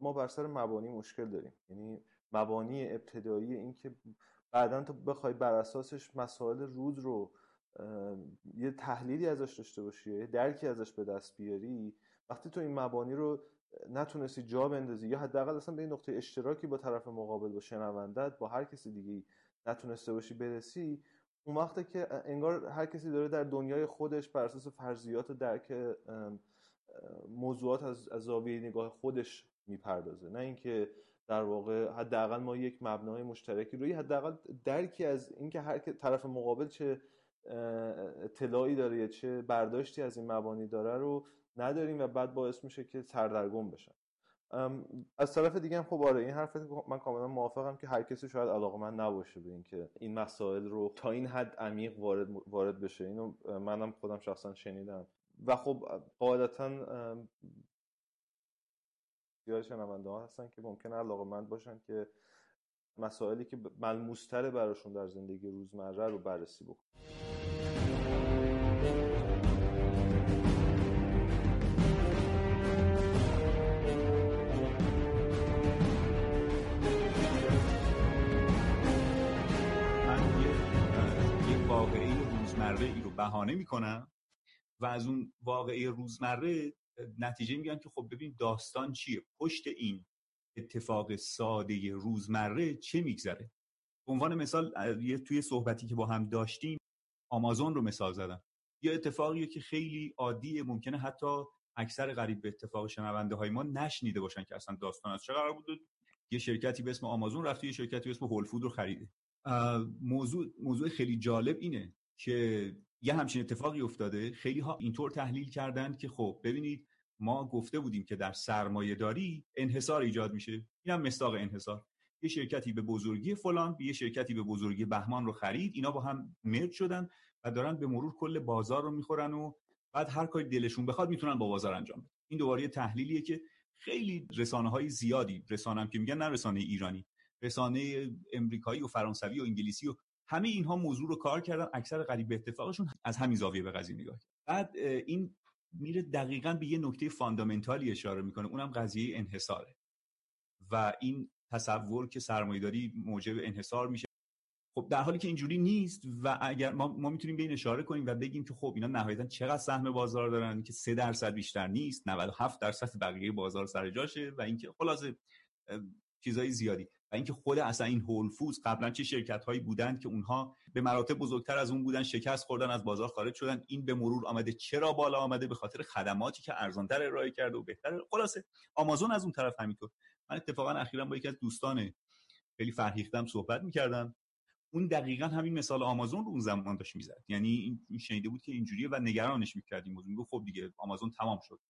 ما بر سر مبانی مشکل داریم. یعنی مبانی ابتدایی این که بعدا تو بخوای بر اساسش مسائل روز رو یه تحلیلی ازش داشته باشی یه درکی ازش به دست بیاری وقتی تو این مبانی رو نتونستی جا بندازی یا حداقل اصلا به این نقطه اشتراکی با طرف مقابل با شنوندت با هر کسی دیگه نتونسته باشی برسی اون وقته که انگار هر کسی داره در دنیای خودش بر اساس فرضیات و درک موضوعات از, از زاویه نگاه خودش می‌پردازه. نه اینکه در واقع حداقل ما یک مبنای مشترکی روی حداقل درکی از اینکه هر طرف مقابل چه اطلاعی داره یا چه برداشتی از این مبانی داره رو نداریم و بعد باعث میشه که سردرگم بشن. از طرف دیگه هم خب آره این حرف من کاملا موافقم که هر کسی شاید علاقه من نباشه به اینکه این مسائل رو تا این حد عمیق وارد وارد بشه. اینو منم خودم شخصا شنیدم. و خب قاعدتا زیاد شنونده ها هستن که ممکنه علاقه من باشن که مسائلی که ملموستره براشون در زندگی روزمره رو بررسی بکن واقعی روزمره ای رو بهانه می‌کنم و از اون واقعی روزمره نتیجه میگن که خب ببین داستان چیه؟ پشت این اتفاق ساده روزمره چه میگذره؟ عنوان مثال یه توی صحبتی که با هم داشتیم آمازون رو مثال زدم. یه اتفاقیه که خیلی عادیه ممکنه حتی اکثر قریب به اتفاق شنونده های ما نشنیده باشن که اصلا داستان از چه قرار بود. یه شرکتی به اسم آمازون رفته یه شرکتی به اسم هول فود رو خریده. موضوع موضوع خیلی جالب اینه که یه همچین اتفاقی افتاده. خیلی ها اینطور تحلیل کردند که خب ببینید ما گفته بودیم که در سرمایه داری انحصار ایجاد میشه. این هم مستاق انحصار. یه شرکتی به بزرگی فلان یه شرکتی به بزرگی بهمان رو خرید اینا با هم مرج شدن و دارن به مرور کل بازار رو می‌خورن و بعد هر کاری دلشون بخواد می‌تونن با بازار انجام بدن. این دوباره تحلیلیه که خیلی رسانه های زیادی رسانه هم که میگن نه رسانه ایرانی رسانه امریکایی و فرانسوی و انگلیسی و همه اینها موضوع رو کار کردن. اکثر قریب به اتفاقشون از همین زاویه به قضیه نگاه کرد بعد این میره دقیقا به یه نکته فاندامنتالی اشاره می‌کنه. اونم قضیه انحصاره. و این تصور که سرمایه‌داری موجب انحصار میشه. خب در حالی که اینجوری نیست و اگر ما, ما می‌تونیم به این اشاره کنیم و بگیم که خب اینا نهایتا چقدر سهم بازار دارن که 3 درصد بیشتر نیست 97 درصد بقیه بازار سر جاشه و اینکه خلاصه چیزای زیادی. اینکه خود اصلا این هول فوز قبلا چه شرکت هایی بودند که اونها به مراتب بزرگتر از اون بودن شکست خوردن از بازار خارج شدن این به مرور آمده چرا بالا آمده؟ به خاطر خدماتی که ارزانتر ارائه کرده و بهتر. خلاصه آمازون از اون طرف همینطور. من اتفاقا اخیرا با یکی از دوستان خیلی فرهیختم صحبت می‌کردم. اون دقیقا همین مثال آمازون رو اون زمان داشت می‌زد. یعنی این شنیده بود که اینجوریه و نگرانش می‌کردیم موضوع. خب دیگه آمازون تمام شد.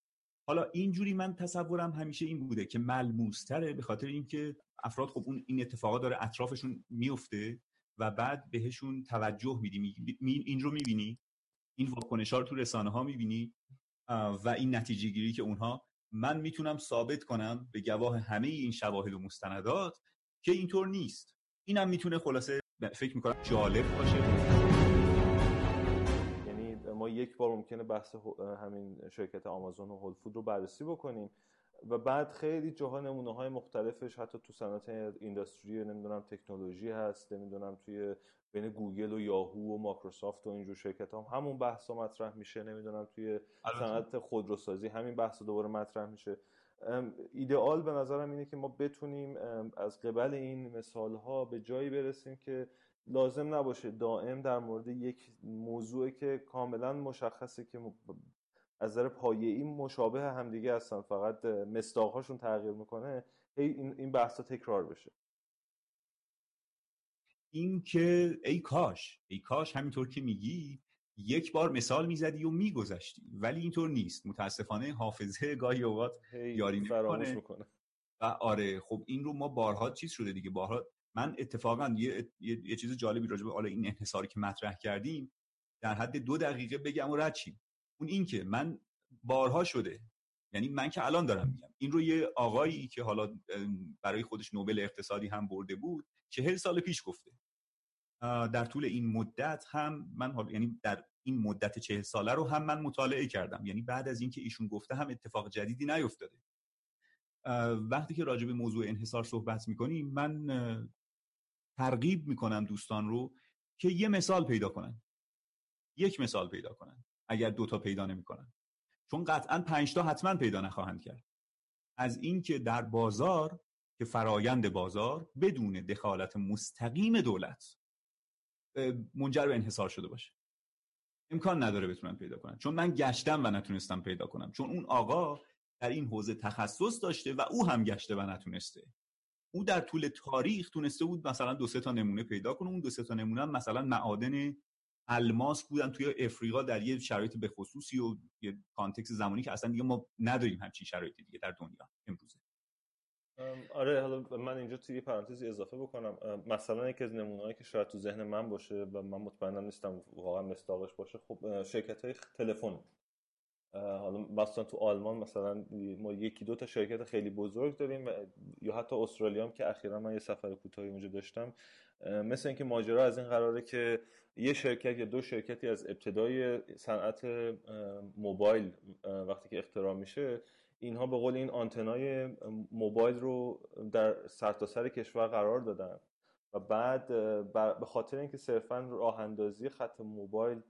حالا اینجوری من تصورم همیشه این بوده که ملموستره به خاطر اینکه افراد خب اون این اتفاقات داره اطرافشون میفته و بعد بهشون توجه میدی این رو می‌بینی این واکنش رو تو رسانه ها می‌بینی و این نتیجه گیری که اونها من می‌تونم ثابت کنم به گواه همه این شواهد و مستندات که اینطور نیست. اینم می‌تونه خلاصه فکر می‌کنم جالب باشه. یک بار ممکنه بحث همین شرکت آمازون و هول فود رو بررسی بکنیم. و بعد خیلی جاها نمونه های مختلفش حتی تو صنعت اینداستری نمی‌دونم تکنولوژی هست نمی‌دونم توی بین گوگل و یاهو و مایکروسافت و اینجور شرکت هم. همون بحث مطرح میشه نمی‌دونم توی صنعت خودروسازی همین بحث دوباره مطرح میشه. ایدئال به نظرم اینه که ما بتونیم از قبل این مثال ها به جایی برسیم که لازم نباشه دائم در مورد یک موضوع که کاملا مشخصه که از نظر پایه‌ای مشابه همدیگه هستن. فقط مستاقهاشون تغییر می‌کنه. هی این این بحثا تکرار بشه. این که ای کاش ای کاش همینطور که میگی یک بار مثال می‌زدی و میگذشتی. ولی اینطور نیست. متاسفانه حافظه گاهی اوقات یاری فراموش می‌کنه. و آره خب این رو ما بارها چیز شده دیگه. بارها من اتفاقا یه, یه،, یه چیز جالبی راجع به این انحصاری که مطرح کردیم در حد دو دقیقه بگم و رد اون این که من بارها شده یعنی من که الان دارم میگم این رو یه آقایی که حالا برای خودش نوبل اقتصادی هم برده بود چهل سال پیش گفته. در طول این مدت هم من حالا یعنی در این مدت چهل ساله رو هم من مطالعه کردم. یعنی بعد از اینکه ایشون گفته هم اتفاق جدیدی نیفتاده. وقتی که راجع به موضوع انحصار صحبت می‌کنیم من ترغیب می‌کنم دوستان رو که یه مثال پیدا کنن. یک مثال پیدا کنن اگر دوتا پیدا نمی‌کنن. چون قطعا پنج تا حتما پیدا نخواهند کرد. از اینکه در بازار که فرایند بازار بدون دخالت مستقیم دولت منجر به انحصار شده باشه. امکان نداره بتونن پیدا کنن. چون من گشتم و نتونستم پیدا کنم. چون اون آقا در این حوزه تخصص داشته و او هم گشته و نتونسته. او در طول تاریخ تونسته بود مثلا دو سه تا نمونه پیدا کنه. اون دو سه تا نمونه هم مثلا معادن الماس بودن توی افریقا در یه شرایط به خصوصی و یه کانتکس زمانی که اصلا دیگه ما نداریم همچین شرایطی دیگه در دنیا امروزه. آره حالا من اینجا توی پرانتزی اضافه بکنم. مثلا یکی از نمونه‌هایی که شاید تو ذهن من باشه و من مطمئنم نیستم واقعا مستاقش باشه خب شرکت های تلفن. حالا مثلا تو آلمان مثلا ما یکی دو تا شرکت خیلی بزرگ داریم یا حتی استرالیا هم که اخیرا من یه سفر کوتاهی اونجا داشتم مثل اینکه ماجرا از این قراره که یه شرکت یا دو شرکتی از ابتدای صنعت موبایل وقتی که اختراع میشه اینها به قول این آنتنای موبایل رو در سرتاسر سر کشور قرار دادن و بعد به خاطر اینکه صرفا راه اندازی خط موبایل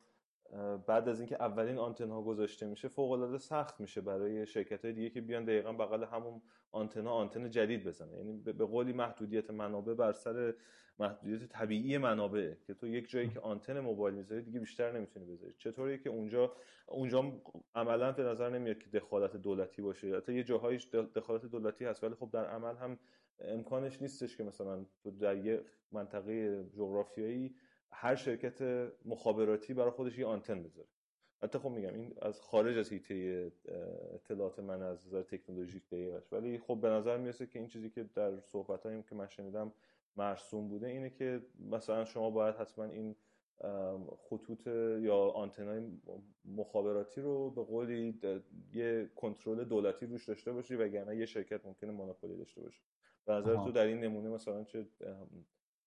بعد از اینکه اولین آنتنها گذاشته میشه فوق العاده سخت میشه برای شرکت های دیگه که بیان دقیقا بغل همون آنتنا آنتن جدید بزنه یعنی به قولی محدودیت منابع بر سر محدودیت طبیعی منابع که تو یک جایی که آنتن موبایل می‌ذاری دیگه بیشتر نمی‌تونی بذاری. چطوریه که اونجا اونجا عملا به نظر نمیاد که دخالت دولتی باشه. حتی یه جاهایش دخالت دولتی هست ولی خب در عمل هم امکانش نیستش که مثلا تو در یه منطقه جغرافیایی هر شرکت مخابراتی برای خودش یه آنتن بذاره. حتی خب میگم این از خارج از هیته اطلاعات من از نظر تکنولوژیک دقیقش ولی خب به نظر می‌رسه که این چیزی که در صحبت هاییم که من شنیدم مرسوم بوده اینه که مثلا شما باید حتما این خطوط یا آنتنای مخابراتی رو به قولی یه کنترل دولتی روش داشته باشی وگرنه یه شرکت ممکنه مونوپولی داشته باشه. به نظر تو در این نمونه مثلا چه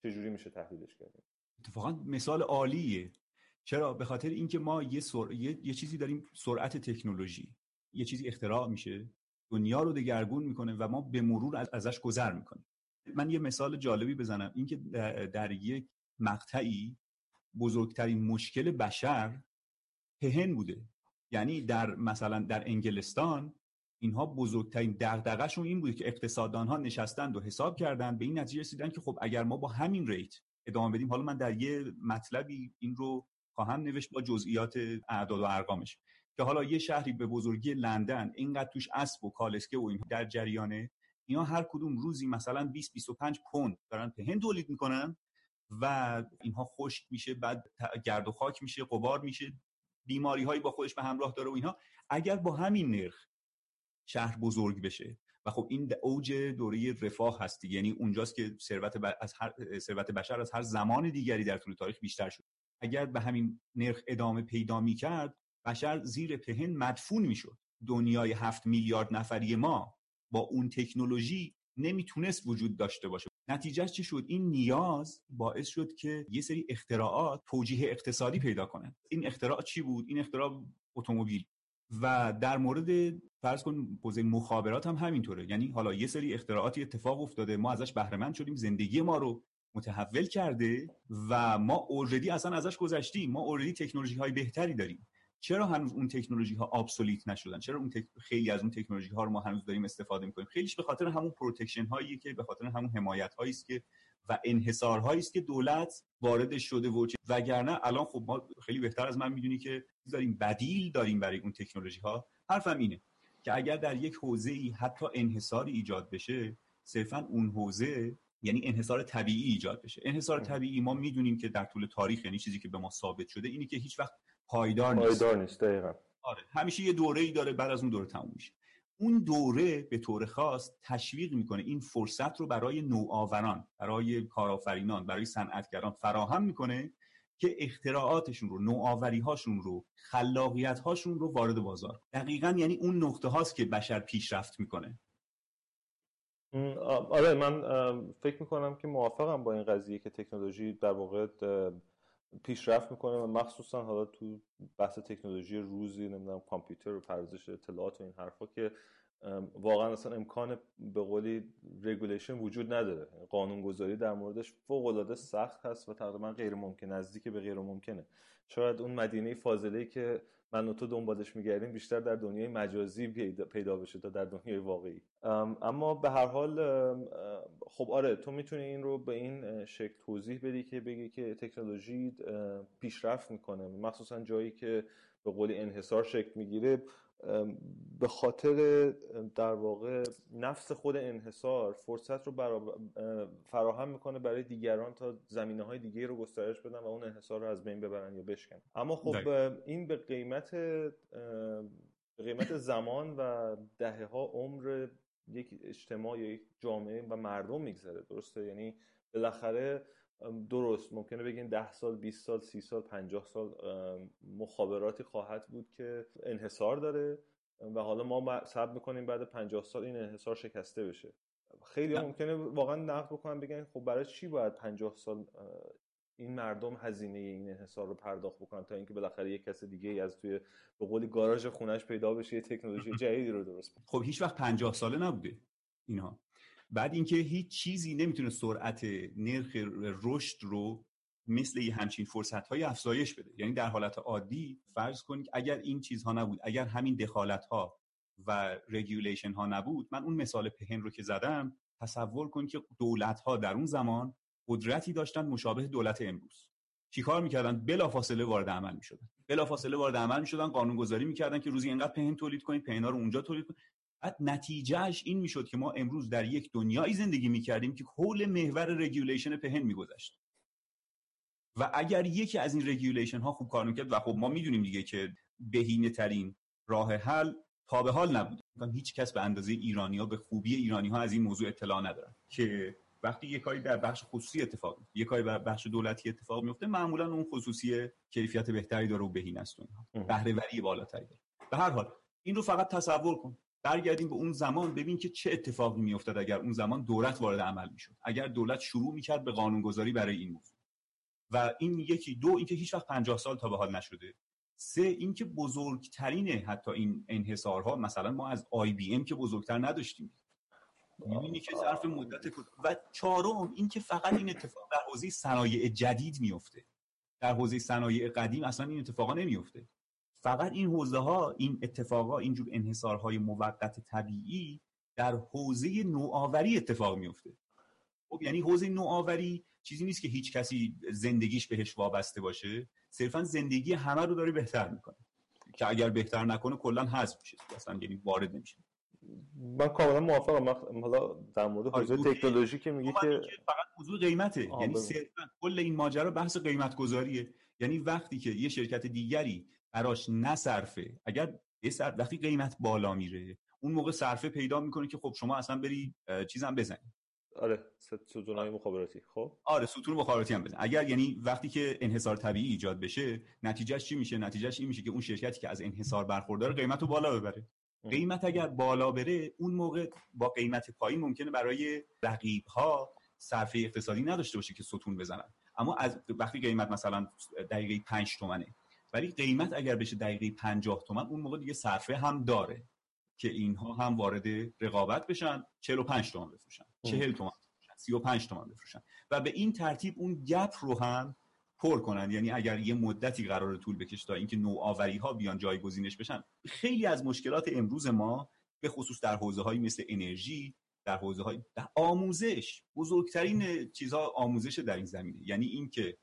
چجوری میشه تحلیلش کرد اتفاقا مثال عالیه. چرا؟ به خاطر اینکه ما یه, یه... چیزی داریم سرعت تکنولوژی. یه چیزی اختراع میشه. دنیا رو دگرگون می‌کنه و ما به مرور از... ازش گذر می‌کنیم. من یه مثال جالبی بزنم. اینکه در یک مقطعی بزرگترین مشکل بشر پهن بوده. یعنی در مثلا در انگلستان اینها بزرگترین دغدغه‌شون این بوده که اقتصاددان ها نشستند و حساب کردند. به این نتیجه رسیدن که خب اگر ما با همین ریت ادامه بدیم. حالا من در یه مطلبی این رو خواهم نوشت با جزئیات اعداد و ارقامش. که حالا یه شهری به بزرگی لندن اینقدر توش اسب و کالسکه و این در جریانه اینا هر کدوم روزی مثلا 20 25 پوند دارن پهن تولید می‌کنن و اینها خشک میشه بعد گرد و خاک میشه قبار میشه بیماری هایی با خودش به همراه داره و اینها. اگر با همین نرخ شهر بزرگ بشه و خب این اوج دوره رفاه هستی یعنی اونجاست که ثروت از هر ثروت بشر از هر زمان دیگری در طول تاریخ بیشتر شد. اگر به همین نرخ ادامه پیدا می کرد بشر زیر پهن مدفون می‌شد. دنیای هفت میلیارد نفری ما با اون تکنولوژی نمی‌تونست وجود داشته باشه. نتیجهش چی شد؟ این نیاز باعث شد که یه سری اختراعات توجیه اقتصادی پیدا کنن این اختراع چی بود؟ این اختراع اتومبیل. و در مورد فرض کن حوزه مخابرات هم همینطوره. یعنی حالا یه سری اختراعاتی اتفاق افتاده ما ازش بهره‌مند شدیم زندگی ما رو متحول کرده و ما already اصلا ازش گذشتیم. ما already تکنولوژی های بهتری داریم. چرا هنوز اون تکنولوژی ها obsolete نشدن؟ چرا اون تک... خیلی از اون تکنولوژی ها رو ما هنوز داریم استفاده می‌کنیم؟ خیلیش به خاطر همون protection هایی که به خاطر همون حمایت هایی است که و انحصار هایی است که دولت وارد شده و وگرنه الان خب ما خیلی بهتر از من می‌دونی که داریم بدیل داریم برای اون تکنولوژی ها حرفم اینه که اگر در یک حوزه ای حتی انحصاری ایجاد بشه صرفا اون حوزه یعنی انحصار طبیعی ایجاد بشه. انحصار طبیعی ما می‌دونیم که در طول تاریخ یعنی چیزی که به ما ثابت شده اینی که هیچ وقت پایدار نیست. پایدار نیست دقیقا. آره. همیشه یه دوره ای داره بعد از اون دوره تموم میشه. اون دوره به طور خاص تشویق می‌کنه این فرصت رو برای نوآوران برای کارآفرینان برای صنعتگران فراهم می‌کنه که اختراعاتشون رو نوآوری هاشون رو خلاقیت هاشون رو وارد بازار. دقیقا یعنی اون نقطه هاست که بشر پیشرفت می‌کنه. آره من فکر می‌کنم که موافقم با این قضیه که تکنولوژی در واقع پیشرفت می‌کنه و مخصوصا حالا تو بحث تکنولوژی روزی نمی‌دونم کامپیوتر و پردازش اطلاعات و این حرفا که واقعا اصلا امکان به قولی رگولیشن وجود نداره. قانونگذاری در موردش فوق العاده سخت هست و تقریبا غیر ممکن نزدیک به غیر ممکنه شاید اون مدینه فاضله که من و تو دنبالش میگردیم بیشتر در دنیای مجازی پیدا بشه تا در دنیای واقعی. اما به هر حال خب آره تو می‌تونی این رو به این شکل توضیح بدی که بگی که تکنولوژی پیشرفت می‌کنه. مخصوصا جایی که به قولی انحصار شکل می‌گیره. به خاطر در واقع نفس خود انحصار فرصت رو فراهم می‌کنه برای دیگران تا زمینه های دیگه رو گسترش بدن و اون انحصار رو از بین ببرن یا بشکن. اما خب این به قیمت به قیمت زمان و دهه ها عمر یک اجتماع یا یک جامعه و مردم میگذره. درسته؟ یعنی بالاخره درست. ممکنه بگین ده سال 20 سال 30 سال 50 سال مخابراتی خواهد بود که انحصار داره. و حالا ما صبر می‌کنیم بعد 50 سال این انحصار شکسته بشه. خیلی ممکنه واقعا نقد بکنن بگن خب برای چی باید 50 سال این مردم هزینه این انحصار رو پرداخت بکنن تا اینکه بالاخره یک کس دیگه ای از توی به قولی گاراژ خونش پیدا بشه یه تکنولوژی جدیدی رو درست خب هیچ وقت 50 ساله نبوده اینها. بعد اینکه هیچ چیزی نمی‌تونه سرعت نرخ رشد رو مثل یه همچین فرصت هایی افزایش بده. یعنی در حالت عادی فرض کنید اگر این چیزها نبود اگر همین دخالت ها و regulation ها نبود من اون مثال پهن رو که زدم تصور کن که دولت ها در اون زمان قدرتی داشتن مشابه دولت امروز. چیکار می‌کردن؟ بلافاصله وارد عمل می‌شدن. بلافاصله وارد عمل می‌شدن قانون گذاری می‌کردن که روزی اینقدر پهن تولید کنید پهنا رو اونجا تولید کنید. نتیجهش این می‌شد که ما امروز در یک دنیایی زندگی می‌کردیم که حول محور regulation پهن میگذشت. و اگر یکی از این regulation ها خوب کار می‌کرد و خب ما می‌دونیم دیگه که بهینه ترین راه حل تا به حال نبود. هیچ کس به اندازه ایرانی ها به خوبی ایرانی ها از این موضوع اطلاع ندارن که وقتی یک کاری در بخش خصوصی اتفاق میفته یک کاری در بخش دولتی اتفاق میفته معمولا اون خصوصی کیفیت بهتری داره و بهینه است اونها بهره وری بالاتری داره. به هر حال این رو فقط تصور کن. برگردیم به اون زمان ببین که چه اتفاقی میافتاد اگر اون زمان دولت وارد عمل می‌شد. اگر دولت شروع می‌کرد به قانونگذاری برای این موضوع. و این یکی دو اینکه هیچ وقت 50 سال تا به حال نشده. سه اینکه بزرگترین حتی این انحصارها مثلا ما از آی بی ام که بزرگتر نداشتیم. می‌بینی که ظرف مدت و چهارم اینکه فقط این اتفاق در حوزه صنایع جدید میفته در حوزه صنایع قدیم اصلا این اتفاقا نمیفته فقط این حوزه ها این اتفاقا اینجور انحصارهای موقت طبیعی در حوزه نوآوری اتفاق میفته خب یعنی حوزه نوآوری چیزی نیست که هیچ کسی زندگیش بهش وابسته باشه. صرفا زندگی همه رو داره بهتر می‌کنه. که اگر بهتر نکنه کلا حذف میشه. اصلا یعنی وارد نمیشه. من کاملا موافقم. حالا در مورد حوزه تکنولوژی که میگه که فقط موضوع قیمته. یعنی صرفا کل این ماجرا بحث قیمت گذاریه یعنی وقتی که یه شرکت دیگری براش نصرفه. اگر وقتی قیمت بالا میره اون موقع صرفه پیدا می‌کنه که خب شما اصلا بری چیزم بزنی. آره ستون های مخابراتی. خب؟ آره ستون مخابراتی هم بزن. اگر یعنی وقتی که انحصار طبیعی ایجاد بشه نتیجهش چی میشه؟ نتیجهش این میشه که اون شرکتی که از انحصار برخوردار قیمت رو بالا ببره. قیمت اگر بالا بره اون موقع با قیمت پایین ممکنه برای رقیب ها صرفه اقتصادی نداشته باشه که ستون بزنن. اما از وقتی قیمت مثلا دقیقه 5 تومنه ولی قیمت اگر بشه دقیقه 50 تومن اون موقع دیگه صرفه هم داره که اینها هم وارد رقابت بشن 45 تومن بفروشن 40 تومن بفروشن 35 تومن بفروشن. و به این ترتیب اون گپ رو هم پر کنن. یعنی اگر یه مدتی قرار طول بکشه تا اینکه نوآوری ها بیان جایگزینش بشن خیلی از مشکلات امروز ما به خصوص در حوزه هایی مثل انرژی در حوزه های در آموزش. بزرگترین چیزها آموزش در این زمینه. یعنی اینکه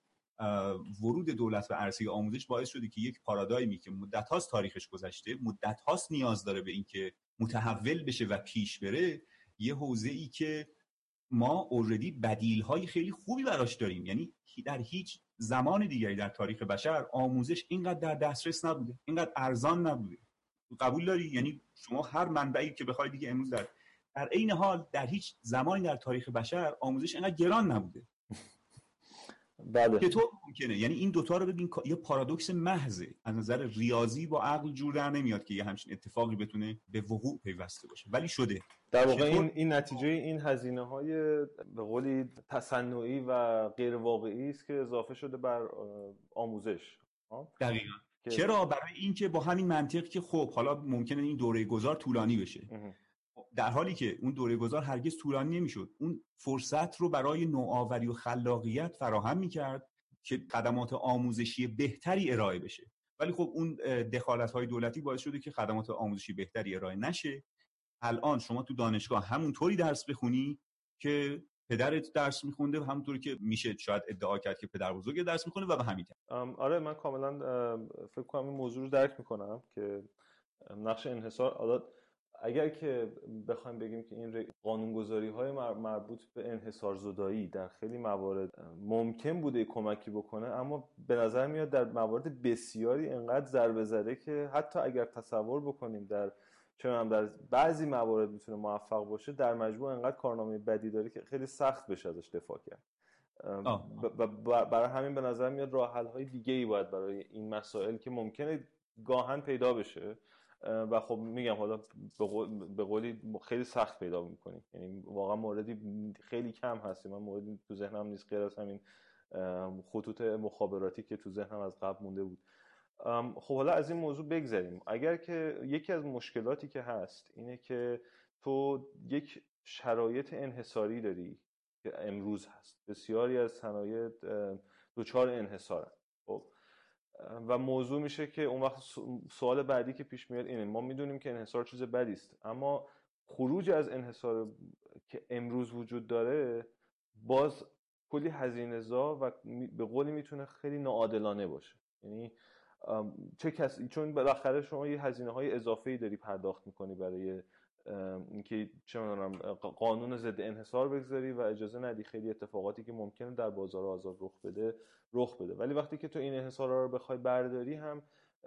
ورود دولت و عرصه آموزش باعث شده که یک پارادایمی که مدت هاست تاریخش گذشته مدت هاست نیاز داره به اینکه متحول بشه و پیش بره یه حوزه ای که ما اوردی بدیل های خیلی خوبی براش داریم. یعنی در هیچ زمان دیگری در تاریخ بشر آموزش اینقدر در دسترس نبوده اینقدر ارزان نبوده. قبول داری؟ یعنی شما هر منبعی که بخواید دیگه امروز در در عین حال در هیچ زمانی در تاریخ بشر آموزش اینقدر گران نبوده. بله. چطور ممکنه. یعنی این دوتا رو ببین یه پارادوکس محضه. از نظر ریاضی با عقل جور در نمیاد که یه همچین اتفاقی بتونه به وقوع پیوسته باشه. ولی شده. در واقع این این نتیجه این هزینه های به قولی تصنعی و غیر واقعی است که اضافه شده بر آموزش. دقیقا. چرا؟ برای اینکه با همین منطق که خب حالا ممکنه این دوره گذار طولانی بشه. در حالی که اون دوره گذار هرگز طولانی نمی‌شد اون فرصت رو برای نوآوری و خلاقیت فراهم می‌کرد که خدمات آموزشی بهتری ارائه بشه. ولی خب اون دخالت های دولتی باعث شده که خدمات آموزشی بهتری ارائه نشه. الان شما تو دانشگاه همونطوری درس بخونی که پدرت درس میخونده و همونطوری که میشه شاید ادعا کرد که پدر بزرگ درس می‌خونه و به همین آره من کاملا فکر کنم این موضوع رو درک می‌کنم که نقش انحصار اگر که بخوایم بگیم که این قانونگذاری های مربوط به انحصار زدایی در خیلی موارد ممکن بوده کمکی بکنه اما به نظر میاد در موارد بسیاری انقدر ضربه زده که حتی اگر تصور بکنیم در چه در بعضی موارد می‌تونه موفق باشه در مجموع انقدر کارنامه بدی داره که خیلی سخت بشه ازش دفاع کرد. و برای همین به نظر میاد راه های دیگه ای باید برای این مسائل که ممکنه گاهن پیدا بشه. و خب میگم حالا به قولی خیلی سخت پیدا می‌کنیم یعنی واقعا موردی خیلی کم هستی. من موردی تو ذهنم نیست. غیر از همین خطوط مخابراتی که تو ذهنم از قبل مونده بود. خب حالا از این موضوع بگذریم. اگر که یکی از مشکلاتی که هست اینه که تو یک شرایط انحصاری داری که امروز هست. بسیاری از صنایع دوچار انحصارن. و موضوع میشه که اون وقت سوال بعدی که پیش میاد اینه. ما می‌دونیم که انحصار چیز بدی است. اما خروج از انحصار که امروز وجود داره باز کلی هزینه زا و به قولی می‌تونه خیلی ناعادلانه باشه. یعنی چه کسی چون بالاخره شما یه هزینه های اضافه ای داری پرداخت می‌کنی برای اینکه چه می‌دونم قانون ضد انحصار بگذاری و اجازه ندی خیلی اتفاقاتی که ممکنه در بازار آزاد رخ بده رخ بده. ولی وقتی که تو این انحصارها رو بخوای برداری هم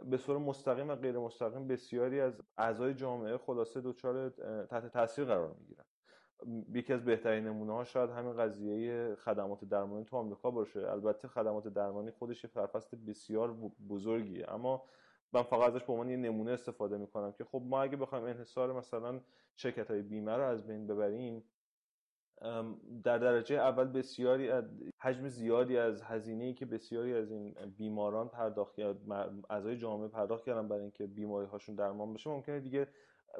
به صورت مستقیم و غیر مستقیم بسیاری از اعضای جامعه خلاصه دچار تحت تاثیر قرار می‌گیرن. یکی از بهترین نمونه ها شاید همین قضیه خدمات درمانی تو آمریکا باشه. البته خدمات درمانی خودش یه سرفست بسیار بزرگیه. اما من فقط ازش به عنوان یه نمونه استفاده می‌کنم که خب ما اگه بخوایم انحصار مثلا شرکت های بیمه رو از بین ببریم در درجه اول بسیاری از حجم زیادی از هزینه که بسیاری از این بیماران پرداخت اعضای جامعه پرداخت کردن برای اینکه بیماری هاشون درمان بشه ممکنه دیگه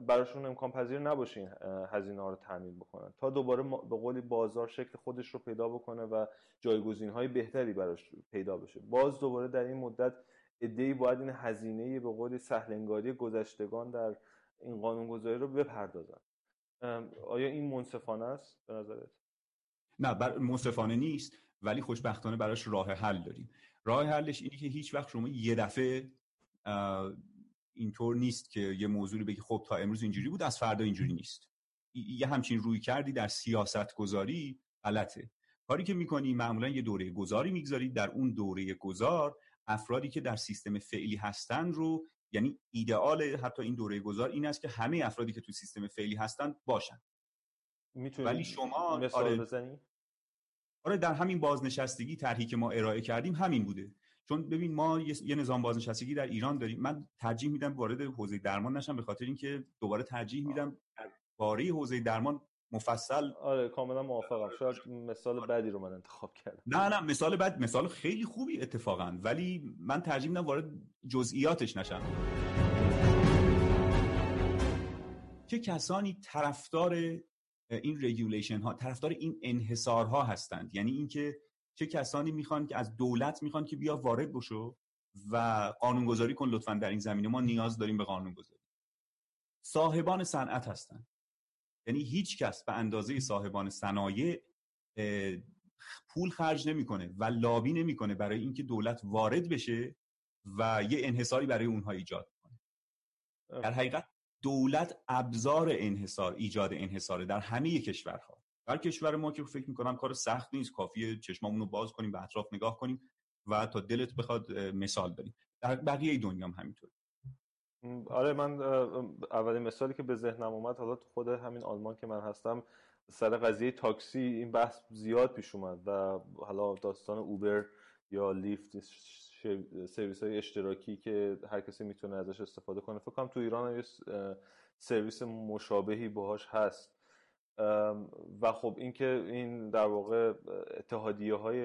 براشون امکان پذیر نباشه این هزینه ها رو تامین بکنن. تا دوباره به قولی بازار شکل خودش رو پیدا بکنه و جایگزین های بهتری براش پیدا بشه. باز دوباره در این مدت ای باید این هزینه به قول سهلنگاری گذشتگان در این قانونگذاری رو بپردازن. آیا این منصفانه است به نظرت؟ نه بر منصفانه نیست ولی خوشبختانه براش راه حل داریم. راه حلش اینه که هیچ وقت شما یه دفعه اینطور نیست که یه موضوعی بگی خب تا امروز اینجوری بود از فردا اینجوری نیست. یه همچین روی کردی در سیاست گذاری غلطه. کاری که می‌کنی معمولا یه دوره گذاری می‌گذاری در اون دوره گذار افرادی که در سیستم فعلی هستن رو یعنی ایدئال حتی این دوره گذار این است که همه افرادی که تو سیستم فعلی هستن باشن. ولی شما مثال آره. بزنی؟ آره در همین بازنشستگی طرحی که ما ارائه کردیم همین بوده. چون ببین ما یه نظام بازنشستگی در ایران داریم. من ترجیح میدم وارد حوزه درمان نشم به خاطر اینکه دوباره ترجیح میدم باره حوزه درمان مفصل. آره کاملا موافقم. شاید مثال بدی رو من انتخاب کردم. نه نه مثال بد مثال خیلی خوبی اتفاقا. ولی من ترجیح میدم وارد جزئیاتش نشم. چه کسانی طرفدار این رگولیشن ها طرفدار این انحصارها هستند؟ یعنی اینکه چه کسانی می‌خوان که از دولت می‌خوان که بیا وارد بشو و قانونگذاری کن لطفا در این زمینه. ما نیاز داریم به قانونگذاری. صاحبان صنعت هستند یعنی هیچ کس به اندازه صاحبان صنایع پول خرج نمی‌کنه و لابی نمی‌کنه برای اینکه دولت وارد بشه و یه انحصاری برای اونها ایجاد کنه. در حقیقت دولت ابزار انحصار ایجاد انحصاره در همه کشورها. در کشور ما که فکر می‌کنم کار سخت نیست کافیه چشمامون رو باز کنیم به اطراف نگاه کنیم و تا دلت بخواد مثال داریم در بقیه دنیا هم همینطور. آره من اولین مثالی که به ذهنم اومد حالا تو خود همین آلمان که من هستم سر قضیه تاکسی این بحث زیاد پیش اومد و حالا داستان اوبر یا لیفت سرویس های اشتراکی که هر کسی می‌تونه ازش استفاده کنه. فکر کنم تو ایران یه سرویس مشابهی باهاش هست. و خب اینکه این در واقع اتحادیه های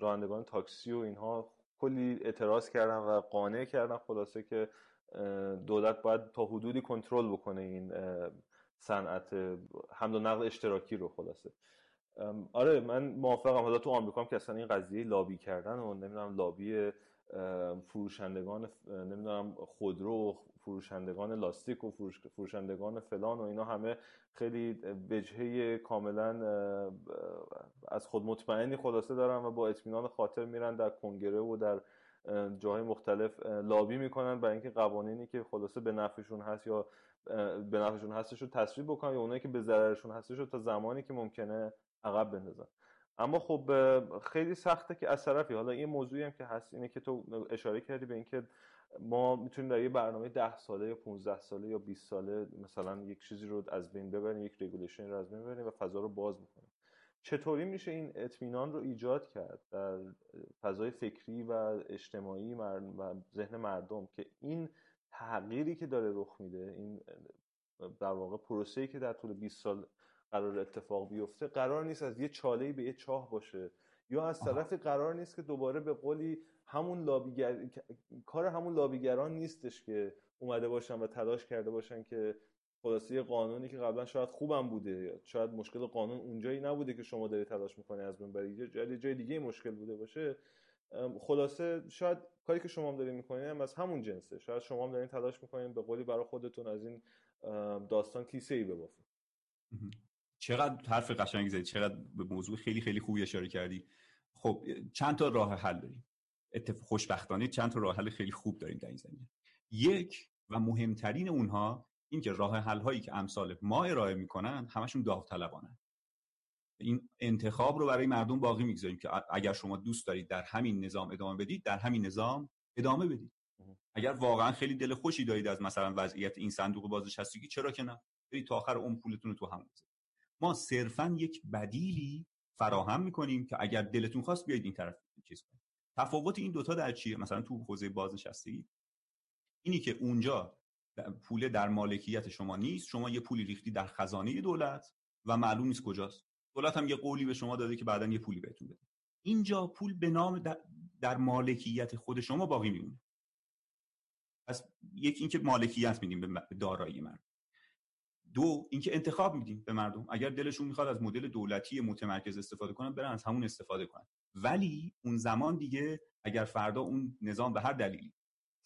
رانندگان تاکسی و اینها کلی اعتراض کردن و قانع کردن خلاصه که دولت باید تا حدودی کنترل بکنه این صنعت حمل و نقل اشتراکی رو خلاصه. آره من موافقم. حالا تو آمریکا که اصلا این قضیه لابی کردن و نمی‌دونم لابی فروشندگان نمی‌دونم خودرو فروشندگان لاستیک و فروشندگان فلان و اینا همه خیلی وجهه کاملا از خود مطمئنی خلاصه دارن و با اطمینان خاطر میرن در کنگره و در جاهای مختلف لابی می‌کنن برای اینکه قوانینی که خلاصه به نفعشون هست یا به نفعشون هستش رو تصویب بکنن یا اونایی که به ضررشون هستش رو تا زمانی که ممکنه عقب بندازن. اما خب خیلی سخته که از طرفی حالا یه موضوعی هم که هست اینه که تو اشاره کردی به اینکه ما می‌تونیم در یه برنامه 10 ساله یا 15 ساله یا 20 ساله مثلا یک چیزی رو از بین ببریم یک رگولیشن رو از بین ببریم و فضا رو باز بکنیم. چطوری میشه این اطمینان رو ایجاد کرد در فضای فکری و اجتماعی و ذهن مردم که این تغییری که داره رخ میده این در واقع پروسه‌ای که در طول 20 سال قرار اتفاق بیفته قرار نیست از یه چاله به یه چاه باشه. یا از طرفی قرار نیست که دوباره به قولی همون لابیگر کار همون لابیگران نیستش که اومده باشن و تلاش کرده باشن که خلاصه قانونی که قبلا شاید خوبم بوده شاید مشکل قانون اونجایی نبوده که شما داری تلاش می‌کنی از بین بری. جای جای دیگه مشکل بوده باشه. خلاصه شاید کاری که شما هم دارین می‌کنین هم از همون جنسه. شاید شما هم دارین تلاش می‌کنین به قولی برای خودتون از این داستان کیسه ای ببافید چقدر حرف قشنگی زدی چقدر به موضوع خیلی خیلی خوبی اشاره کردی. خب چند تا راه حل داریم؟ اتفاق خوشبختانه چند تا راه حل خیلی خوب داریم در این زمینه. یک و مهمترین اونها این که راه حل هایی که امثال ما ارائه می‌کنن همشون داوطلبانه این انتخاب رو برای مردم باقی می‌گذاریم که اگر شما دوست دارید در همین نظام ادامه بدید در همین نظام ادامه بدید. اگر واقعا خیلی دل خوشی دارید از مثلا وضعیت این صندوق بازنشستگی چرا که نه؟ برید تا آخر اون پولتون رو تو همون ما صرفا یک بدیلی فراهم می‌کنیم که اگر دلتون خواست بیاید این طرف چیز کنید تفاوت این دوتا در چیه؟ مثلا تو حوزه بازنشستگی اینی که اونجا پول در مالکیت شما نیست شما یه پولی ریختی در خزانه دولت و معلوم نیست کجاست. دولت هم یه قولی به شما داده که بعدا یه پولی بهتون بده. اینجا پول به نام در, مالکیت خود شما باقی میمونه. پس یک اینکه مالکیت میدیم به دارایی من. دو اینکه انتخاب میدیم به مردم. اگر دلشون می‌خواد از مدل دولتی متمرکز استفاده کنن برن از همون استفاده کنن. ولی اون زمان دیگه اگر فردا اون نظام به هر دلیلی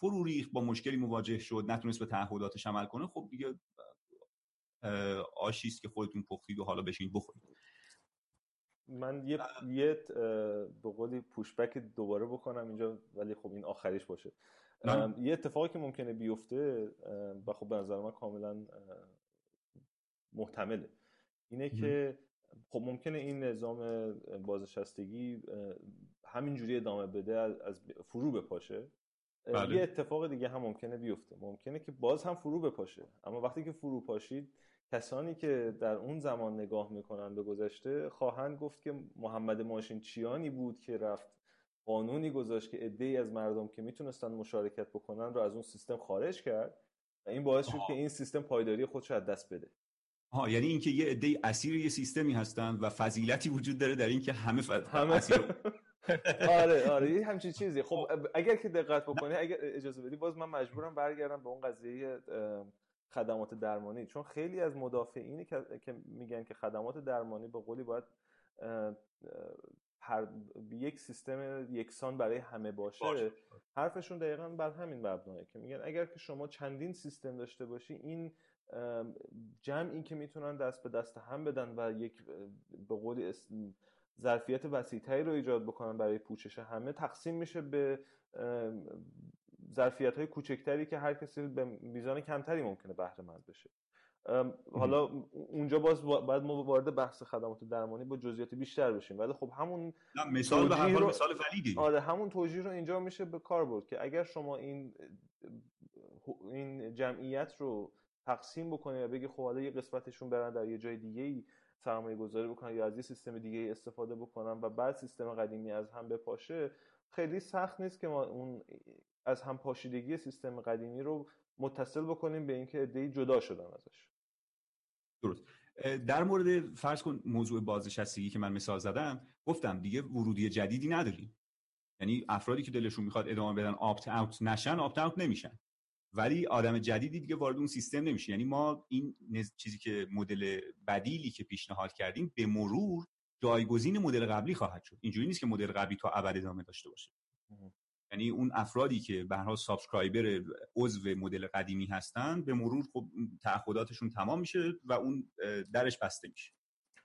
فرو ریخت با مشکلی مواجه شد نتونست به تعهداتش عمل کنه خب دیگه آشیست که خودتون پختید و حالا بشین بخورید. من یه یه به قولی پوشبک دوباره بکنم اینجا ولی خب این آخریش باشه. یه اتفاقی که ممکنه بیفته و خب به نظر من کاملا محتمله. اینه که خب ممکنه این نظام بازنشستگی همینجوری ادامه بده از فرو بپاشه. بله. یه اتفاق دیگه هم ممکنه بیفته. ممکنه که باز هم فرو بپاشه. اما وقتی که فرو پاشید کسانی که در اون زمان نگاه می‌کنن به گذشته خواهند گفت که محمد ماشین چیانی بود که رفت قانونی گذاشت که عده‌ای از مردم که می‌تونستن مشارکت بکنن رو از اون سیستم خارج کرد. و این باعث شد که این سیستم پایداری خودش از دست بده. ها یعنی اینکه یه عده اسیر یه سیستمی هستن و فضیلتی وجود داره در اینکه همه ف... همه آره آره یه همچین چیزی. خب اگر که دقت بکنی اگر اجازه بدی باز من مجبورم برگردم به اون قضیه خدمات درمانی. چون خیلی از مدافعینی که میگن که خدمات درمانی به قولی باید هر یک سیستم یکسان برای همه باشه, باشه. حرفشون دقیقا بر همین مبناه که میگن اگر که شما چندین سیستم داشته باشی این جمعی که می‌تونن دست به دست هم بدن و یک به قولی ظرفیت وسیعتری رو ایجاد بکنن برای پوشش همه تقسیم میشه به ظرفیت های کوچکتری که هر کسی به میزان کمتری ممکنه بهره مند بشه حالا اونجا باز باید ما وارد بحث خدمات درمانی با جزئیات بیشتر بشیم. ولی خب همون مثال به هر حال مثال ولیدی آره همون توجیه رو اینجا میشه به کار برد که اگر شما این این جمعیت رو تقسیم بکنه یا بگی خب حالا یه قسمتشون برن در یه جای دیگه ای سرمایه گذاری بکنن یا از یه سیستم دیگه ای استفاده بکنن و بعد سیستم قدیمی از هم بپاشه خیلی سخت نیست که ما اون از هم پاشیدگی سیستم قدیمی رو متصل بکنیم به اینکه ایده جدا شدن ازش. درست. در مورد فرض کن موضوع بازنشستگی که من مثال زدم گفتم دیگه ورودی جدیدی نداریم. یعنی افرادی که دلشون می‌خواد ادامه بدن opt out نشن opt out نمیشن. ولی آدم جدیدی دیگه وارد اون سیستم نمیشه. یعنی ما این چیزی که مدل بدیلی که پیشنهاد کردیم به مرور جایگزین مدل قبلی خواهد شد. اینجوری نیست که مدل قبلی تا ابد ادامه داشته باشه. یعنی اون افرادی که به هر subscriber عضو مدل قدیمی هستن به مرور خب تعهداتشون تمام میشه و اون درش بسته میشه.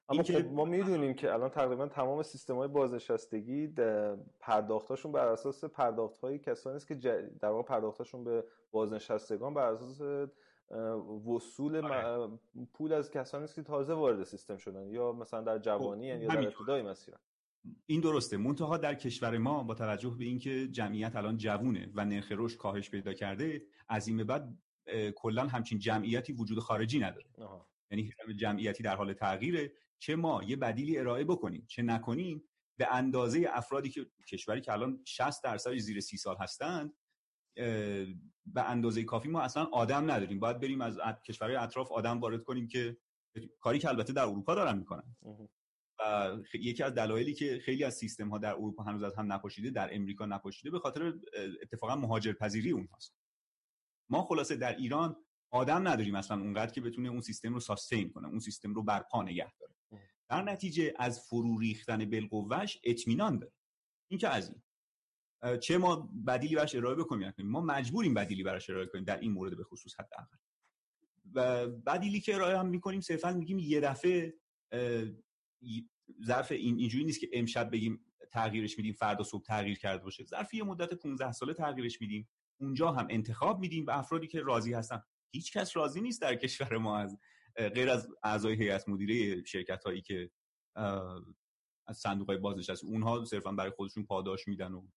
اما خب ما می‌دونیم که الان تقریبا تمام سیستم های بازنشستگی پرداختاشون بر اساس پرداخت های کسانی است که در واقع پرداختاشون به بازنشستگان بر اساس وصول آره. پول از کسانی است که تازه وارد سیستم شدن یا مثلا در جوانی خب، یا در ابتدای مسیرن این درسته. منتها در کشور ما با توجه به اینکه جمعیت الان جوونه و نرخ رشد کاهش پیدا کرده از این به بعد کلا همچین جمعیتی وجود خارجی نداره. یعنی جمعیتی در حال تغییره. چه ما یه بدیلی ارائه بکنیم چه نکنیم به اندازه افرادی که کشوری که الان 60 درصد زیر سی سال هستند به اندازه کافی ما اصلا آدم نداریم. باید بریم از کشورهای اطراف آدم وارد کنیم که کاری که البته در اروپا دارن می‌کنن. و یکی از دلایلی که خیلی از سیستم ها در اروپا هنوز از هم نپاشیده در امریکا نپاشیده به خاطر اتفاقا مهاجرپذیری اونهاست. ما خلاصه در ایران آدم نداریم اصلا اونقدر که بتونه اون سیستم رو ساستین کنه اون سیستم رو برپا نگه داره. در نتیجه از فرو ریختن بالقوهش اطمینان داره. این که از این. چه ما بدیلی براش ارائه بکنیم؟ ما مجبوریم بدیلی براش ارائه کنیم در این مورد به خصوص حداقل. و بدیلی که ارائه هم می‌کنیم صرفا میگیم یه دفعه ظرف این اینجوری نیست که امشب بگیم تغییرش میدیم فردا صبح تغییر کرده باشه. ظرف یه مدت 15 ساله تغییرش میدیم. اونجا هم انتخاب میدیم به افرادی که راضی هستن. هیچ کس راضی نیست در کشور ما از غیر از اعضای هیئت مدیره شرکت هایی که از صندوق های بازنشسته اونها صرفا برای خودشون پاداش میدن و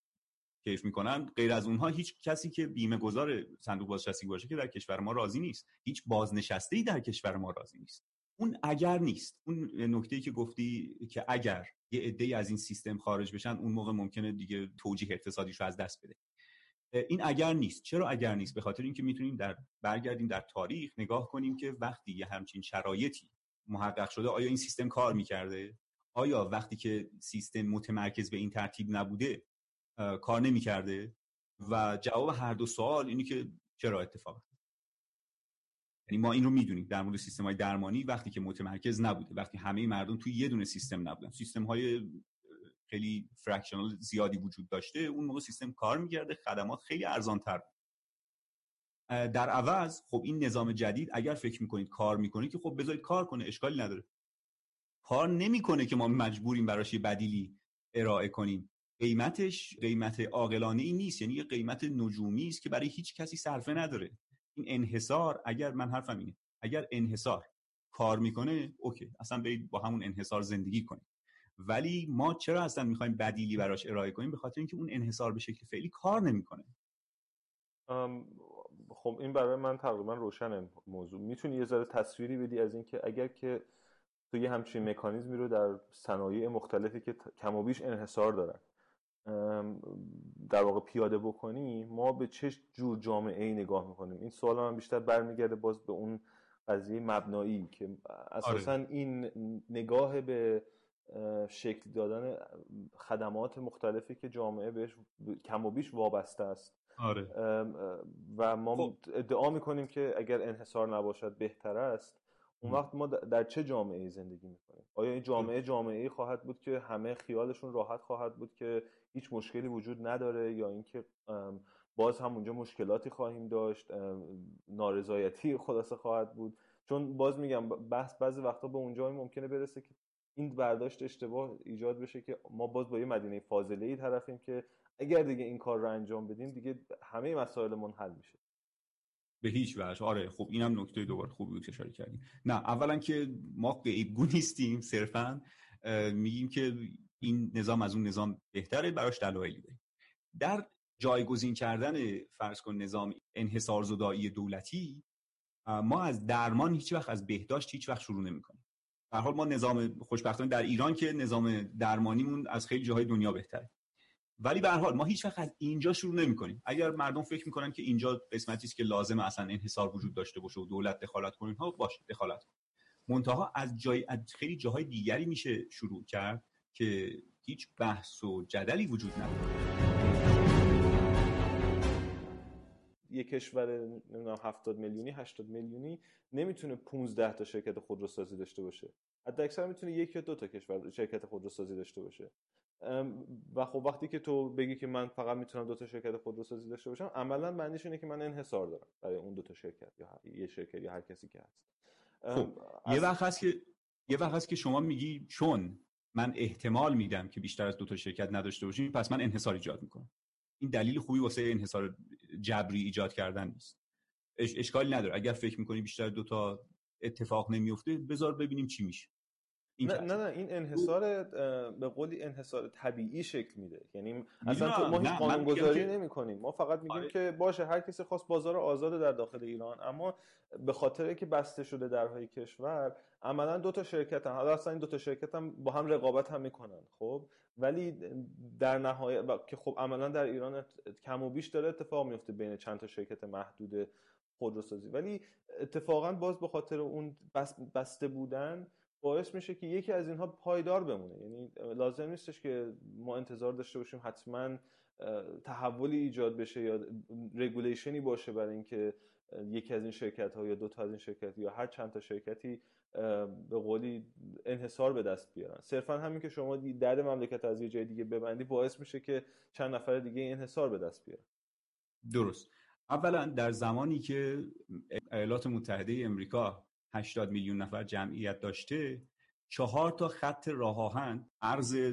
کیف می‌کنن. غیر از اونها هیچ کسی که بیمه گذار صندوق بازنشستگی باشه که در کشور ما راضی نیست. هیچ بازنشسته ای در کشور ما راضی نیست. اون اگر نیست اون نکته ای که گفتی که اگر یه عده از این سیستم خارج بشن اون موقع ممکنه دیگه توجیه اقتصادیش رو از دست بده. این اگر نیست. چرا اگر نیست؟ به خاطر اینکه می‌تونیم در برگردیم در تاریخ نگاه کنیم که وقتی یه همچین شرایطی محقق شده آیا این سیستم کار می‌کرده؟ آیا وقتی که سیستم متمرکز به این ترتیب نبوده کار نمی‌کرده؟ و جواب هر دو سوال اینی که چرا اتفاق یعنی ما این رو می‌دونیم در مورد سیستم های درمانی وقتی که متمرکز نبوده وقتی همه مردم توی یه دونه سیستم نبودن. سیستم های خیلی فرکشنال زیادی وجود داشته اون موقع سیستم کار می‌کرده خدمات خیلی ارزان تر در عوض خب این نظام جدید اگر فکر می‌کنید کار می‌کنید که خب بذارید کار کنه اشکالی نداره. کار نمی‌کنه که ما مجبوریم براش یه بدیلی ارائه کنیم. قیمتش قیمت عاقلانه ای نیست یعنی یه قیمت نجومی است که برای هیچ کسی صرفه نداره. این انحصار اگر من حرفم اینه اگر انحصار کار می‌کنه اوکی اصلا برید با همون انحصار زندگی کنید. ولی ما چرا اصلا می‌خوایم بدیلی براش ارائه کنیم؟ به خاطر اینکه اون انحصار به شکل فعلی کار نمی‌کنه. خب این برای من تقریبا روشن موضوع. می‌تونی یه ذره تصویری بدی از اینکه اگر که تو یه همچین مکانیزمی رو در صنایع مختلفی که کم و بیش انحصار دارن در واقع پیاده بکنی ما به چه جور جامعه ای نگاه می‌کنیم؟ این سوال من بیشتر برمیگرده باز به اون قضیه مبنایی که اساسا آره. این نگاه به شکل دادن خدمات مختلفی که جامعه بهش کم و بیش وابسته است. آره. و ما خب. ادعا می‌کنیم که اگر انحصار نباشد بهتر است. اون وقت ما در چه جامعه زندگی می‌کنیم؟ آیا این جامعه جامعه خواهد بود که همه خیالشون راحت خواهد بود که هیچ مشکلی وجود نداره یا اینکه باز هم اونجا مشکلاتی خواهیم داشت نارضایتی خلاصه خواهد بود؟ چون باز میگم بحث بعضی وقتا به اونجا ممکنه برسه که این برداشت اشتباه ایجاد بشه که ما باز با یه مدینه فاضله ای طرفیم که اگر دیگه این کار رو انجام بدیم دیگه همه مسائلمون حل میشه. به هیچ وجه. آره خب اینم نکته دوباره خوبی بود اشاره کردیم. نه اولا که ما غیبگو نیستیم صرفا میگیم که این نظام از اون نظام بهتره براش دلایلی داریم. در جایگزین کردن فرض کن نظام انحصار زدایی دولتی ما از درمان هیچ وقت از بهداشت هیچ وقت شروع نمی‌کنیم. در حال ما نظام خوشبختانه در ایران که نظام درمانیمون از خیلی جاهای دنیا بهتره. ولی به هر حال ما هیچ وقت از اینجا شروع نمی کنیم اگر مردم فکر می‌کنن که اینجا قسمتی است که لازم اصلا انحصار وجود داشته باشه و دولت دخالت کنه ها باشه دخالت منتها از جای از خیلی جاهای دیگری میشه شروع کرد که هیچ بحث و جدلی وجود نداره. یه کشور نمی‌دونم 70 میلیونی 80 میلیونی نمی‌تونه 15 تا شرکت خودروسازی داشته باشه. حتی اکثر می‌تونه یک یا دو تا کشور شرکت خودروسازی داشته باشه. و خب وقتی که تو بگی که من فقط می‌تونم دو تا شرکت خودروسازی داشته باشم عملا معنیش اینه که من انحصار دارم برای اون دو تا شرکت یا یه شرکت یا هر کسی که هست. خب یه وقت هست که یه وقت هست که شما میگی چون من احتمال میدم که بیشتر از دو تا شرکت نداشته باشیم پس من انحصار ایجاد می‌کنم. این دلیل خوبی واسه انحصار جبری ایجاد کردن نیست. اش اشکالی نداره. اگر فکر می‌کنی بیشتر دو تا اتفاق نمیفته بذار ببینیم چی میشه. نه نه نه این انحصار به قولی انحصار طبیعی شکل میده. یعنی اصلا تو ما هیچ قانونگذاری نمی کنیم ما فقط میگیم آره. که باشه هر کسی خواست بازار آزاد در داخل ایران اما به خاطر که بسته شده درهای کشور عملا دو تا شرکت هم حالا اصلا این دو تا شرکت هم با هم رقابت هم می‌کنن خب؟ ولی در نهایت که خب عملا در ایران کم و بیش داره اتفاق میفته بین چند تا شرکت محدود خودروسازی. ولی اتفاقا باز به خاطر اون بسته بودن باعث میشه که یکی از اینها پایدار بمونه. یعنی لازم نیستش که ما انتظار داشته باشیم حتما تحولی ایجاد بشه یا رگولیشنی باشه برای اینکه یکی از این شرکت ها یا دو تا از این شرکت یا هر چند تا شرکتی به قولی انحصار به دست بیارن. صرفا همین که شما در مملکت از یه جای دیگه ببندی باعث میشه که چند نفر دیگه انحصار به دست بیارن. درست. اولا در زمانی که ایالات متحده امریکا 80 میلیون نفر جمعیت داشته چهار تا خط راه آهن عرض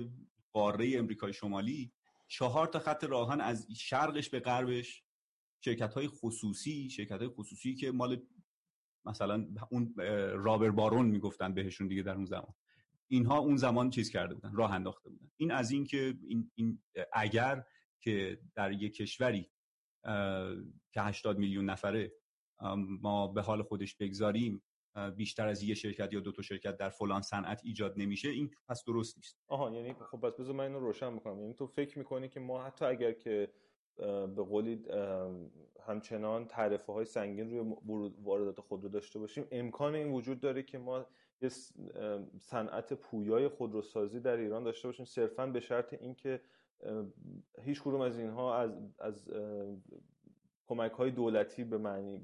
قاره امریکای شمالی چهار تا خط راه آهن از شرقش به غربش شرکت های خصوصی شرکت های خصوصی که مال مثلا اون رابر بارون می‌گفتن بهشون دیگه در اون زمان. اینها اون زمان چیز کرده بودن راه انداخته بودن. این از این که این, این اگر که در یک کشوری که 80 میلیون نفره ما به حال خودش بگذاریم بیشتر از یه شرکت یا دو تا شرکت در فلان صنعت ایجاد نمیشه این پس درست نیست. آها یعنی خب پس بذار من اینو روشن می‌کنم یعنی تو فکر می‌کنی که ما حتی اگر که به قولی همچنان تعرفه های سنگین روی واردات خودرو داشته باشیم امکان این وجود داره که ما یه صنعت پویای خودروسازی در ایران داشته باشیم. صرفا به شرط اینکه هیچ کدوم از اینها از از کمک های دولتی به معنی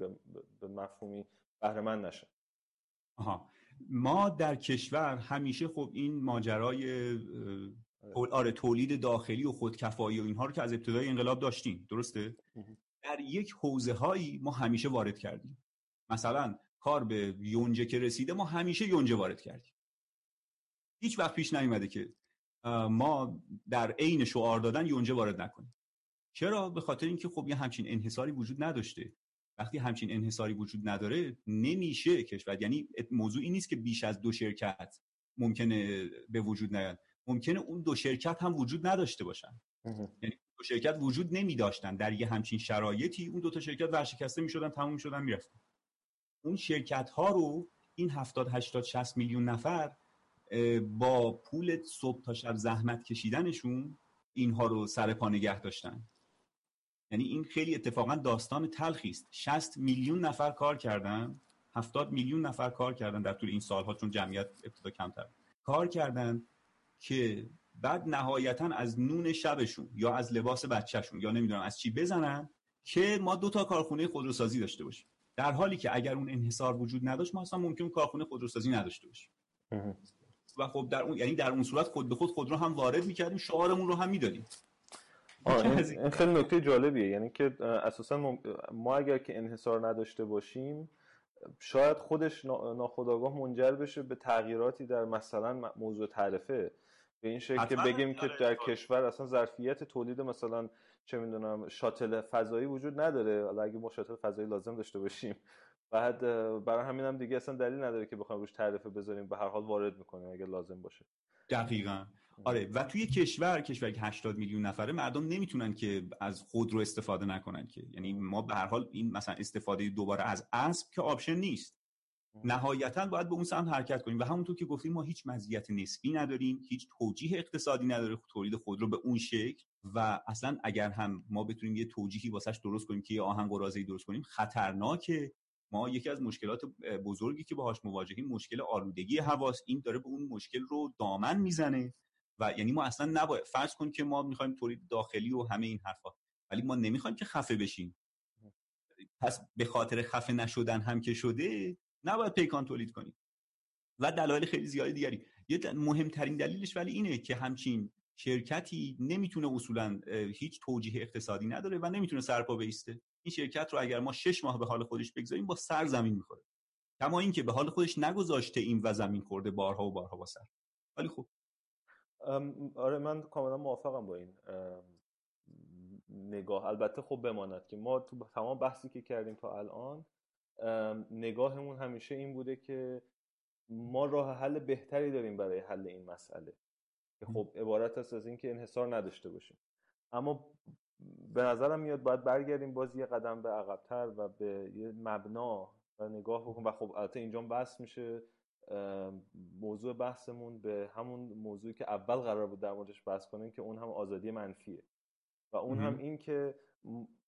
به مفهومی بهره مند نشن. آها. ما در کشور همیشه خب این ماجرای آره تولید داخلی و خودکفایی و اینها رو که از ابتدای انقلاب داشتیم. درسته؟ در یک حوزه هایی ما همیشه وارد کردیم. مثلا کار به یونجه که رسیده ما همیشه یونجه وارد کردیم. هیچ وقت پیش نیومده که ما در عین شعار دادن یونجه وارد نکنیم. چرا؟ به خاطر اینکه خب یه همچین انحصاری وجود نداشته. وقتی همچین انحصاری وجود نداره نمیشه کشور یعنی موضوعی نیست که بیش از دو شرکت ممکنه به وجود نیاد. ممکنه اون دو شرکت هم وجود نداشته باشن. یعنی دو شرکت وجود نمی داشتن در یه همچین شرایطی اون دو تا شرکت ورشکسته می شدن تموم می شدن می رفتن. اون شرکت ها رو این 70 80 60 میلیون نفر با پول صبح تا شب زحمت کشیدنشون اینها رو سر پا نگه داشتن. یعنی این خیلی اتفاقا داستان تلخی است. 60 میلیون نفر کار کردن 70 میلیون نفر کار کردن در طول این سالها چون جمعیت ابتدا کمتر. کار کردن که بعد نهایتا از نون شبشون یا از لباس بچهشون یا نمی‌دونم از چی بزنن که ما دو تا کارخونه خودروسازی داشته باشیم. در حالی که اگر اون انحصار وجود نداشت ما اصلا ممکن کارخونه خودروسازی نداشته باشیم. و خب در اون یعنی در اون صورت خود به خود خودرو هم وارد می‌کردیم شعارمون رو هم می‌دادیم. این خیلی نکته جالبیه. یعنی که اساسا ما اگر که انحصار نداشته باشیم شاید خودش ناخودآگاه منجر بشه به تغییراتی در مثلا موضوع تعرفه. به این شکل که بگیم که در کشور اصلا ظرفیت تولید مثلا چه می‌دونم شاتل فضایی وجود نداره. حالا اگه ما شاتل فضایی لازم داشته باشیم. بعد برای همین هم دیگه اصلا دلیل نداره که بخوایم روش تعرفه بذاریم. به هر حال وارد می‌کنیم اگه لازم باشه. دقیقا. آره و توی کشور کشور که 80 میلیون نفره مردم نمی‌تونن که از خود رو استفاده نکنن که. یعنی ما به هر حال این مثلا استفاده دوباره از اسب که آپشن نیست. نهایتا باید به اون سمت حرکت کنیم. و همونطور که گفتیم ما هیچ مزیت نسبی نداریم هیچ توجیه اقتصادی نداره تولید خودرو به اون شکل. و اصلا اگر هم ما بتونیم یه توجیهی واسش درست کنیم که یه آهن قرازه‌ای درست کنیم خطرناکه. ما یکی از مشکلات بزرگی که باهاش مواجهیم مشکل آلودگی هواست. این داره به اون مشکل رو دامن می‌زنه. و یعنی ما اصلا نباید فرض کن که ما می‌خوایم تولید داخلی و همه این حرفا ولی ما نمی‌خوایم که خفه بشیم. پس به خاطر خفه نشدن هم که شده نباید پیکان تولید کنیم. و دلایل خیلی زیادی دیگری. یه مهمترین دلیلش ولی اینه که همچین شرکتی نمی‌تونه اصولا هیچ توجیه اقتصادی نداره و نمی‌تونه سرپا بیسته. این شرکت رو اگر ما شش ماه به حال خودش بگذاریم با سر زمین می‌خوره. کما اینکه به حال خودش نگذاشته این و زمین خورده بارها و بارها با سر. ولی خب آره من کاملا موافقم با این نگاه. البته خب بماند که ما تو تمام بحثی که کردیم تا الان نگاهمون همیشه این بوده که ما راه حل بهتری داریم برای حل این مسئله. که خب عبارت است از اینکه انحصار نداشته باشیم. اما به نظرم میاد باید برگردیم باز یه قدم به عقبتر و به یه مبنا و نگاه بکنیم. و خب البته اینجا بحث میشه. موضوع بحثمون به همون موضوعی که اول قرار بود در موردش بحث کنیم که اون هم آزادی منفیه. و اون هم این که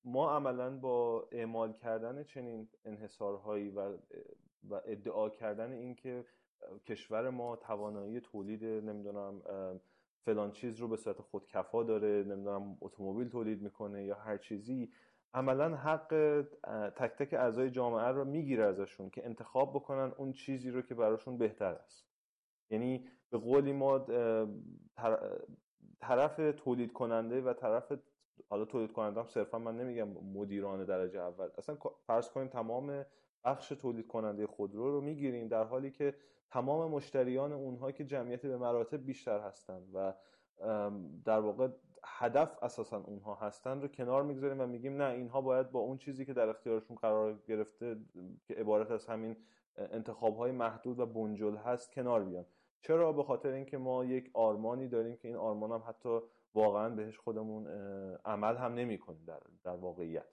ما عملا با اعمال کردن چنین انحصارهایی و و ادعا کردن اینکه کشور ما توانایی تولید نمی‌دونم فلان چیز رو به صورت خودکفا داره نمی‌دونم اتومبیل تولید می‌کنه یا هر چیزی عملا حق تک تک اعضای جامعه رو می‌گیره ازشون که انتخاب بکنن اون چیزی رو که براشون بهتر است. یعنی به قولی ما طرف تولید کننده و طرف حالا تولید کننده هم صرفا من نمیگم مدیران درجه اول. اصلا فرض کنیم تمام بخش تولید کننده خودرو رو می‌گیریم در حالی که تمام مشتریان اونها که جمعیت به مراتب بیشتر هستند و در واقع هدف اساسا اونها هستن رو کنار می‌گذاریم و میگیم نه اینها باید با اون چیزی که در اختیارشون قرار گرفته که عبارت از همین انتخاب های محدود و بنجل هست کنار بیان. چرا؟ به خاطر اینکه ما یک آرمانی داریم که این آرمان هم حتی واقعا بهش خودمون عمل هم نمی کنیم در, در واقعیت.